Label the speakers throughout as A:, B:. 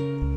A: A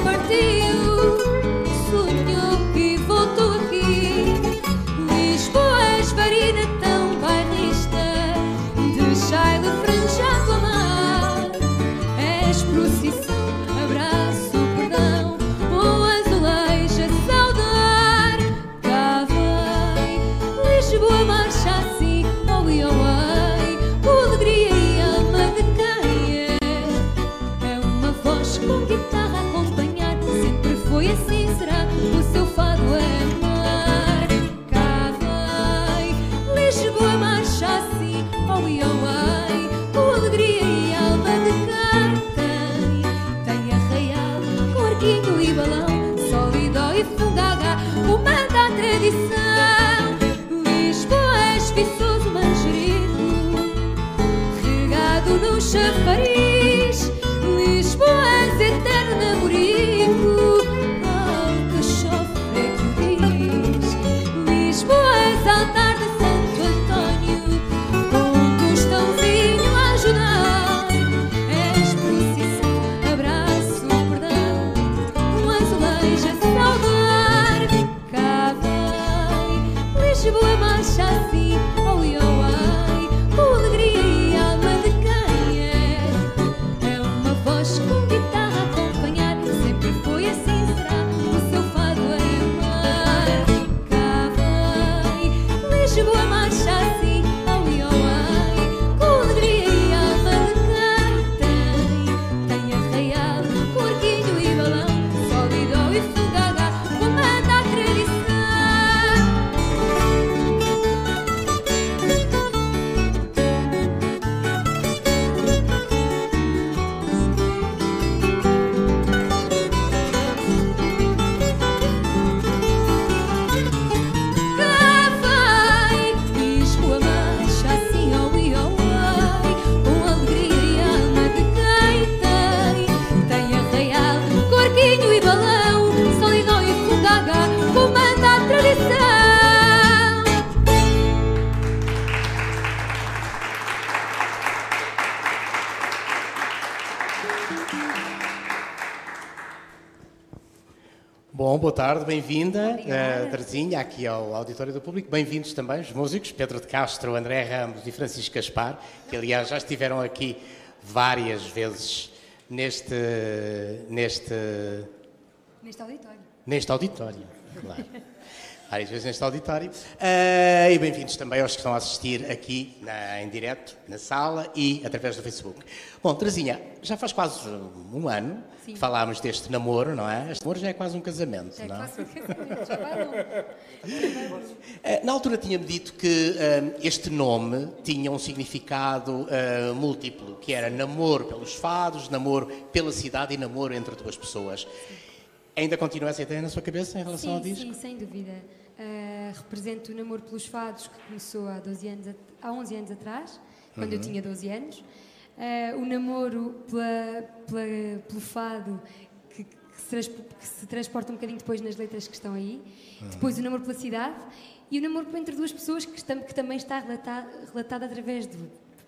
A: over to you.
B: Boa tarde, bem-vinda, uh, Terezinha, aqui ao Auditório do Público. Bem-vindos também os músicos, Pedro de Castro, André Ramos e Francisco Gaspar, que aliás já estiveram aqui várias vezes neste.
A: neste. neste auditório.
B: Neste auditório, claro várias vezes neste auditório. Uh, e bem-vindos também aos que estão a assistir aqui na, em direto, na sala e através do Facebook. Bom, Terezinha, já faz quase um ano Sim. que falámos deste namoro, não é? Este namoro já é quase um casamento,
A: já é
B: não é?
A: Quase um casamento, já vai
B: uh, Na altura tinha-me dito que uh, este nome tinha um significado múltiplo, que era namoro pelos fados, namoro pela cidade e namoro entre duas pessoas. Ainda continua essa ideia na sua cabeça em relação
A: sim,
B: ao disco?
A: Sim, sem dúvida. Uh, represento o namoro pelos fados que começou há, 12 anos, há 11 anos atrás, quando uhum. eu tinha 12 anos. Uh, o namoro pela, pela, pelo fado que, que, se que, se transporta um bocadinho depois nas letras que estão aí. Uhum. Depois o namoro pela cidade e o namoro entre duas pessoas que, que também está relatado, relatado através de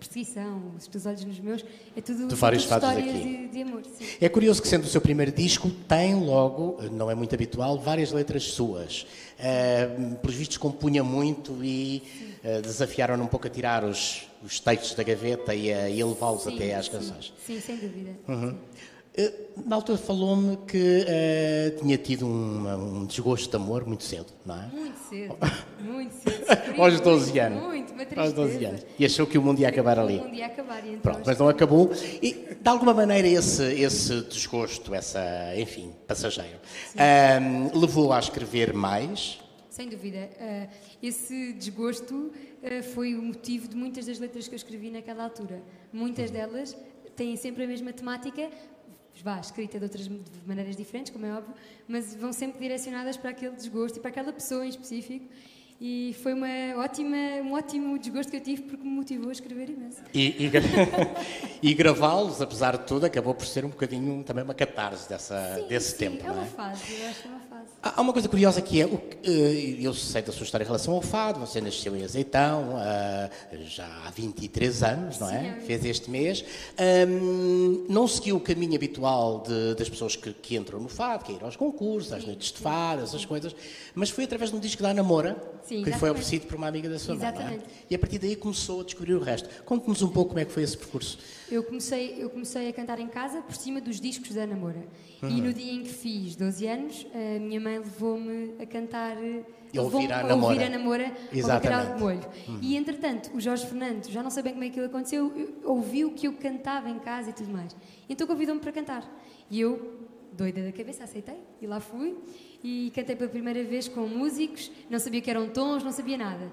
A: perseguição, os teus olhos nos meus, é tudo,
B: de vários histórias
A: aqui. De, de amor. Sim.
B: É curioso que, sendo o seu primeiro disco, tem logo, não é muito habitual, várias letras suas. Uh, pelos vistos, compunha muito e uh, desafiaram-no um pouco a tirar os, os textos da gaveta e a, a levá-los até às canções.
A: Sim, sem dúvida.
B: Uhum. Na altura falou-me que uh, tinha tido um, um, desgosto de amor muito cedo, não é?
A: Muito cedo, muito cedo.
B: Aos 12 anos.
A: Muito, uma
B: Aos 12 anos. E achou que o mundo ia acabar ali.
A: O mundo ia acabar. Então
B: Pronto, mas não acabou. E, de alguma maneira, esse, esse desgosto, essa, enfim, passageiro, um, levou a escrever mais?
A: Sem dúvida. Uh, esse desgosto uh, foi o motivo de muitas das letras que eu escrevi naquela altura. Muitas uhum. delas têm sempre a mesma temática, vá, escrita de outras maneiras diferentes, como é óbvio, mas vão sempre direcionadas para aquele desgosto e para aquela pessoa em específico. E foi uma ótima, um ótimo desgosto que eu tive porque me motivou a escrever imenso.
B: E, e, e gravá-los, apesar de tudo, acabou por ser um bocadinho também uma catarse dessa,
A: sim,
B: desse
A: sim,
B: tempo.
A: É uma
B: é?
A: fase, eu acho que é uma fase.
B: Há uma coisa curiosa que é, eh, eu sei da sua história em relação ao fado, você nasceu em Azeitão eh, já há 23 anos, não é?
A: Sim,
B: Fez este mês. não seguiu o caminho habitual de, das pessoas que, que, entram no fado, que é ir aos concursos, às noites de fado, essas coisas, mas foi através de um disco da Namora,
A: Sim,
B: que lhe foi oferecido por uma amiga da sua
A: exatamente.
B: mãe. É? E a partir daí começou a descobrir o resto. Conte-nos um pouco como é que foi esse percurso.
A: Eu comecei, eu comecei a cantar em casa por cima dos discos da Namora. Uhum. E no dia em que fiz 12 anos, a minha mãe levou-me a cantar.
B: E ouvir a, a
A: ouvir a namora
B: Exatamente.
A: de molho. Uhum. E entretanto, o Jorge Fernando, já não sei bem como é que aquilo aconteceu, ouviu que eu cantava em casa e tudo mais. Então convidou-me para cantar. E eu, doida da cabeça, aceitei. E lá fui. E cantei pela primeira vez com músicos, não sabia que eram tons, não sabia nada.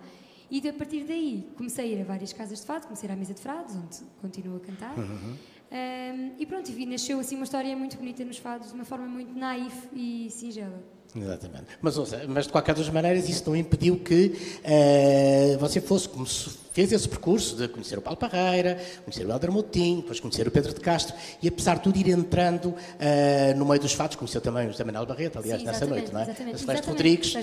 A: E a partir daí comecei a ir a várias casas de fado, comecei a ir à mesa de frados, onde continuo a cantar. Uhum. Um, e pronto, e nasceu assim uma história muito bonita nos fados, de uma forma muito naif e singela.
B: Exatamente. Mas, mas de qualquer das maneiras, isso não impediu que uh, você fosse, como fez esse percurso de conhecer o Paulo Parreira, conhecer o Helder Moutinho, depois conhecer o Pedro de Castro, e apesar de tudo ir entrando uh, no meio dos fatos, conheceu também o José Manuel Barreto, aliás,
A: sim,
B: nessa noite, não é?
A: Exatamente,
B: a Celeste
A: Rodrigues.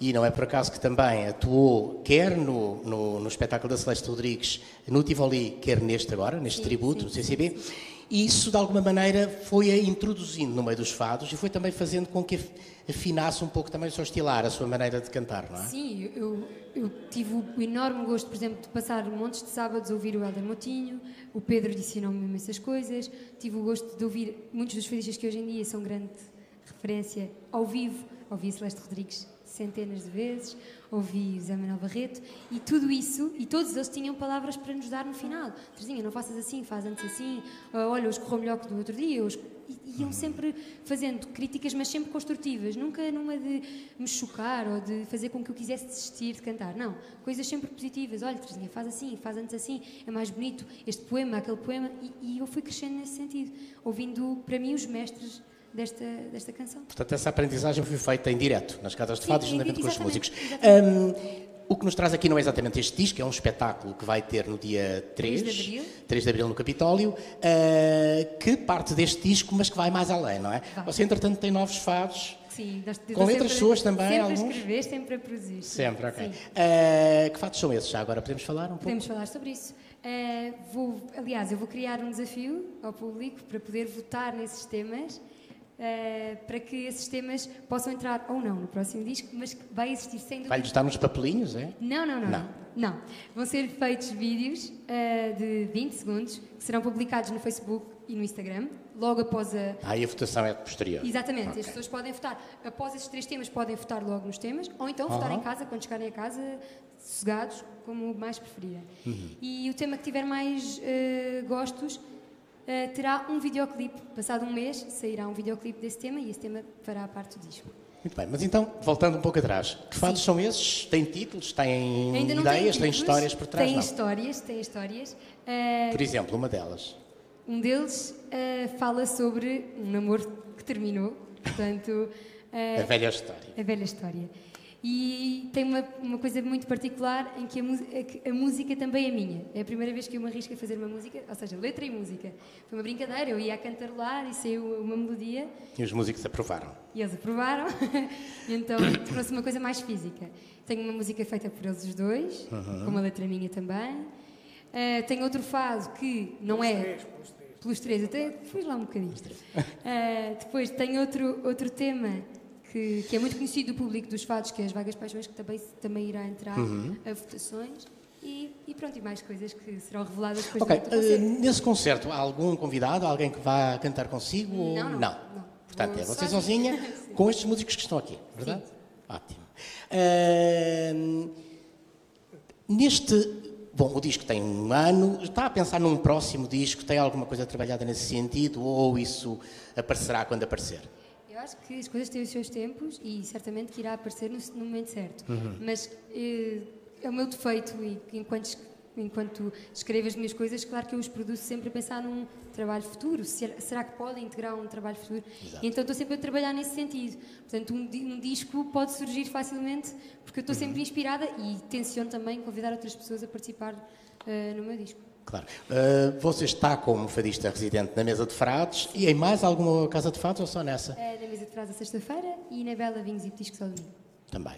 B: E não é por acaso que também atuou, quer no, no, no espetáculo da Celeste Rodrigues, no Tivoli, quer neste agora, neste
A: sim,
B: tributo,
A: sim,
B: no CCB.
A: Sim,
B: E isso, de alguma maneira, foi a introduzindo no meio dos fados e foi também fazendo com que af- afinasse um pouco também o seu estilar, a sua maneira de cantar, não é?
A: Sim, eu, eu tive o enorme gosto, por exemplo, de passar montes de sábados a ouvir o Helder Motinho, o Pedro ensinou-me imensas coisas, tive o gosto de ouvir muitos dos fadistas que hoje em dia são grande referência ao vivo, ouvi Celeste Rodrigues centenas de vezes, ouvi o Zé Manuel Barreto e tudo isso, e todos eles tinham palavras para nos dar no final. Terezinha, não faças assim, faz antes assim, ah, olha, hoje correu melhor que do outro dia, hoje... E iam sempre fazendo críticas, mas sempre construtivas, nunca numa de me chocar ou de fazer com que eu quisesse desistir de cantar. Não, coisas sempre positivas. Olha, Terezinha, faz assim, faz antes assim, é mais bonito este poema, aquele poema. E, e eu fui crescendo nesse sentido, ouvindo, para mim, os mestres desta, desta canção.
B: Portanto, essa aprendizagem foi feita em direto, nas casas de fado,
A: sim,
B: juntamente com os músicos. Hum, o que nos traz aqui não é exatamente este disco, é um espetáculo que vai ter no dia 3,
A: 3 de abril.
B: 3 de abril no Capitólio, uh, que parte deste disco, mas que vai mais além, não é?
A: Vai.
B: Você, entretanto, tem novos fados.
A: Sim, nós-
B: Com letras
A: sempre-
B: suas também,
A: Sempre
B: alguns?
A: a escrever, sempre a produzir.
B: Sempre, ok. Uh, que fatos são esses? Já agora podemos falar um pouco?
A: Podemos falar sobre isso. Eh, vou, aliás, eu vou criar um desafio ao público para poder votar nesses temas, eh, para que esses temas possam entrar ou não no próximo disco, mas vai existir sem dúvida.
B: Vai-lhe estar nos papelinhos, é?
A: Não, não, não,
B: Não.
A: não. Vão ser feitos vídeos eh, de 20 segundos que serão publicados no Facebook e no Instagram, logo após a,
B: Aí a votação é posterior.
A: Exatamente,
B: Ok.
A: as pessoas podem votar. Após esses três temas, podem votar logo nos temas, ou então votar
B: Aham.
A: em casa, quando chegarem a casa, sossegados, como mais preferirem.
B: Uhum.
A: E o tema que tiver mais eh, gostos eh, terá um videoclipe. Passado um mês, sairá um videoclipe desse tema e esse tema fará parte do disco.
B: Muito bem, mas então, voltando um pouco atrás, que fatos são esses? Têm títulos?
A: Não
B: ideias?
A: tem
B: histórias por trás?
A: Tem
B: Não.
A: histórias, tem histórias. Eh,
B: Por exemplo, uma delas.
A: Um deles eh, fala sobre um namoro que terminou, portanto...
B: A velha história.
A: A velha história. E tem uma, uma coisa muito particular em que a, é a música também é minha. É a primeira vez que eu me arrisco a fazer uma música, ou seja, letra e música. Foi uma brincadeira, eu ia a cantarolar e saiu uma melodia
B: E os músicos aprovaram.
A: e eles aprovaram. e então tornou-se uma coisa mais física. Tenho uma música feita por eles os dois, com uma letra minha também. Eh, tenho outro fado que não é. Pelos três, até fui lá um bocadinho. Eh, depois tenho outro, outro tema que, que é muito conhecido do público dos fados, que é as Vagas Paixões, que também, também irá entrar a votações. E, e pronto, e mais coisas que serão reveladas depois
B: Ok,
A: do
B: eh,
A: concerto.
B: nesse concerto, há algum convidado, alguém que vá cantar consigo? ou
A: Não, não, não.
B: Portanto,
A: Vou
B: é você sozinha
A: Sim.
B: com estes músicos que estão aqui, verdade? Ótimo. Eh, neste. Bom, o disco tem um ano. Está a pensar num próximo disco? Tem alguma coisa trabalhada nesse sentido? Ou isso aparecerá quando aparecer?
A: Eu acho que as coisas têm os seus tempos e certamente que irá aparecer no, no momento certo.
B: Uhum.
A: Mas eh, é o meu defeito e enquanto, enquanto escrevo as minhas coisas, claro que eu os produzo sempre a pensar num trabalho futuro. Ser- será que podem integrar um trabalho futuro? Então estou sempre a trabalhar nesse sentido. Portanto, um, um disco pode surgir facilmente porque eu estou
B: Uhum.
A: sempre inspirada e tenciono também convidar outras pessoas a participar eh, no meu disco.
B: Claro. Eh, você está como fadista residente na mesa de Frades e em mais alguma casa de fados ou só nessa?
A: Eh, na mesa de frase a sexta-feira e na Bela Vinhos e Petiscos ao domingo.
B: Também.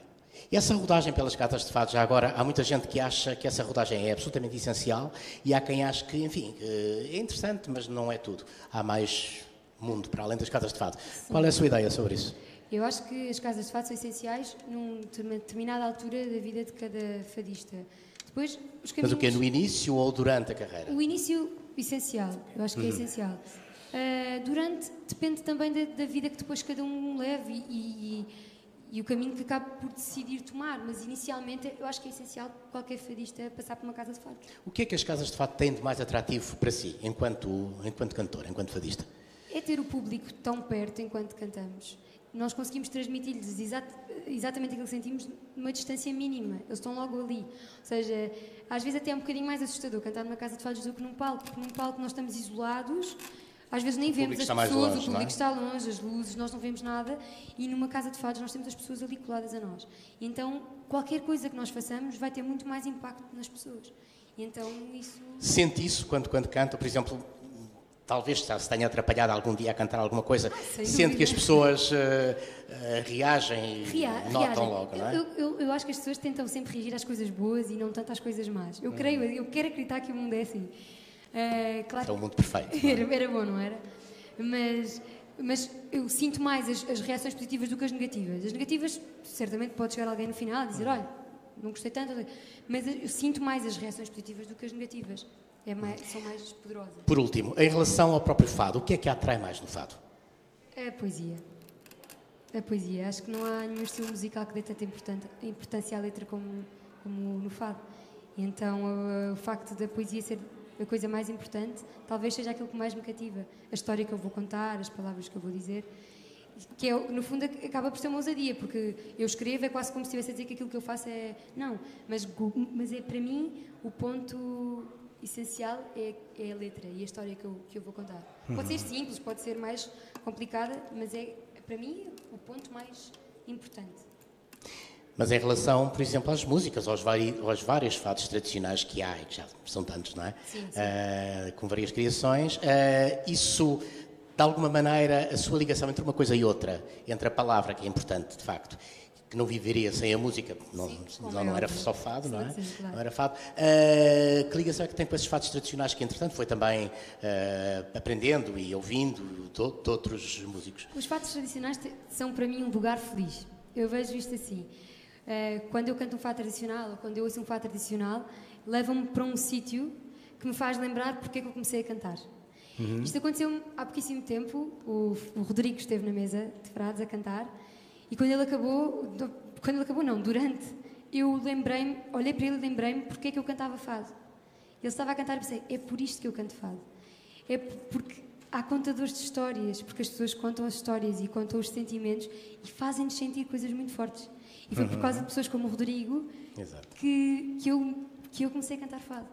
B: E essa rodagem pelas casas de fados, já agora, há muita gente que acha que essa rodagem é absolutamente essencial e há quem ache que, enfim, é interessante, mas não é tudo. Há mais mundo para além das casas de fado. Qual é a sua ideia sobre isso?
A: Eu acho que as casas de fado são essenciais numa determinada altura da vida de cada fadista. Depois, os
B: Mas
A: caminhos...
B: o que é no início ou durante a carreira?
A: O início, essencial. Eu acho que é
B: Uhum.
A: essencial. Ah, durante, depende também da, da vida que depois cada um leve e, e- e o caminho que acaba por decidir tomar. Mas, inicialmente, eu acho que é essencial qualquer fadista passar por uma casa de fado.
B: O que é que as casas de fado têm de mais atrativo para si, enquanto, enquanto cantor, enquanto fadista?
A: é ter o público tão perto enquanto cantamos. Nós conseguimos transmitir-lhes exat- exatamente aquilo que sentimos numa distância mínima. Eles estão logo ali. Ou seja, às vezes até é um bocadinho mais assustador cantar numa casa de fados do que num palco, porque num palco nós estamos isolados, às vezes nem vemos as pessoas,
B: longe,
A: o público
B: é?
A: está longe, as luzes, nós não vemos nada, e numa casa de fados nós temos as pessoas ali coladas a nós. Então, qualquer coisa que nós façamos vai ter muito mais impacto nas pessoas. Então, isso...
B: Sente isso quando, quando canta, por exemplo, talvez se tenha atrapalhado algum dia a cantar alguma coisa,
A: sem
B: sente que as pessoas eh, eh, reagem e
A: Rea-
B: notam
A: reagem.
B: logo, não é?
A: Eu, eu- eu acho que as pessoas tentam sempre reagir às coisas boas e não tanto às coisas más.
B: Uhum.
A: Eu creio, eu quero acreditar que o mundo é assim. Uh, claro,
B: era um mundo perfeito.
A: Era, era bom, não era? Mas, mas eu sinto mais as, as, reações positivas do que as negativas. As negativas, certamente pode chegar alguém no final e dizer: olha, não gostei tanto, mas eu sinto mais as reações positivas do que as negativas. É mais, são mais poderosas.
B: Por último, em relação ao próprio fado, o que é que a atrai mais no fado?
A: É a poesia. A poesia. Acho que não há nenhum estilo musical que dê tanta importância à letra como, como no fado. Então o, o facto da poesia ser a coisa mais importante, talvez seja aquilo que mais me cativa. A história que eu vou contar, as palavras que eu vou dizer. Que é, no fundo acaba por ser uma ousadia, porque eu escrevo é quase como se estivesse a dizer que aquilo que eu faço é. Não, mas, mas é para mim o ponto essencial é, é a letra e a história que eu, que eu vou contar. Pode ser simples, pode ser mais complicada, mas é para mim o ponto mais importante.
B: Mas em relação, por exemplo, às músicas, aos, vari, aos vários fados tradicionais que há, que já são tantos, não é?
A: Sim, sim.
B: Uh, com várias criações, uh, isso, de alguma maneira, a sua ligação entre uma coisa e outra, entre a palavra, que é importante, de facto, que não viveria sem a música, não, sim, não, não, era só fado, não é? Sim, claro. Não era fado. Uh, que ligação é que tem com esses fados tradicionais que, entretanto, foi também uh, aprendendo e ouvindo de, de, outros músicos?
A: Os fados tradicionais são, para mim, um lugar feliz. Eu vejo isto assim. Uh, quando eu canto um fado tradicional ou quando eu ouço um fado tradicional, leva-me para um sítio que me faz lembrar porque é que eu comecei a cantar. Uhum. Isto aconteceu há pouquíssimo tempo. O, o Rodrigo esteve na mesa de frados a cantar e quando ele acabou, quando ele acabou não, durante, eu lembrei-me, olhei para ele e lembrei-me porque é que eu cantava fado. Ele estava a cantar e pensei, é por isto que eu canto fado. É porque há contadores de histórias, porque as pessoas contam as histórias e contam os sentimentos e fazem-nos sentir coisas muito fortes. E foi por uhum. causa de pessoas como o Rodrigo que, que, eu, que eu comecei a cantar fado.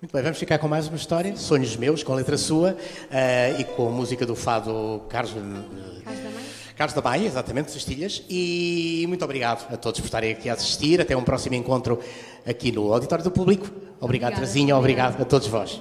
B: Muito bem, vamos ficar com mais uma história. Sonhos Meus, com a letra sua uh, e com a música do fado Carlos, uh,
A: Carlos.
B: Carlos da Maia, exatamente, Sestilhas. E muito obrigado a todos por estarem aqui a assistir. Até um próximo encontro aqui no Auditório do Público. Obrigado, Trazinha, obrigado a todos vós.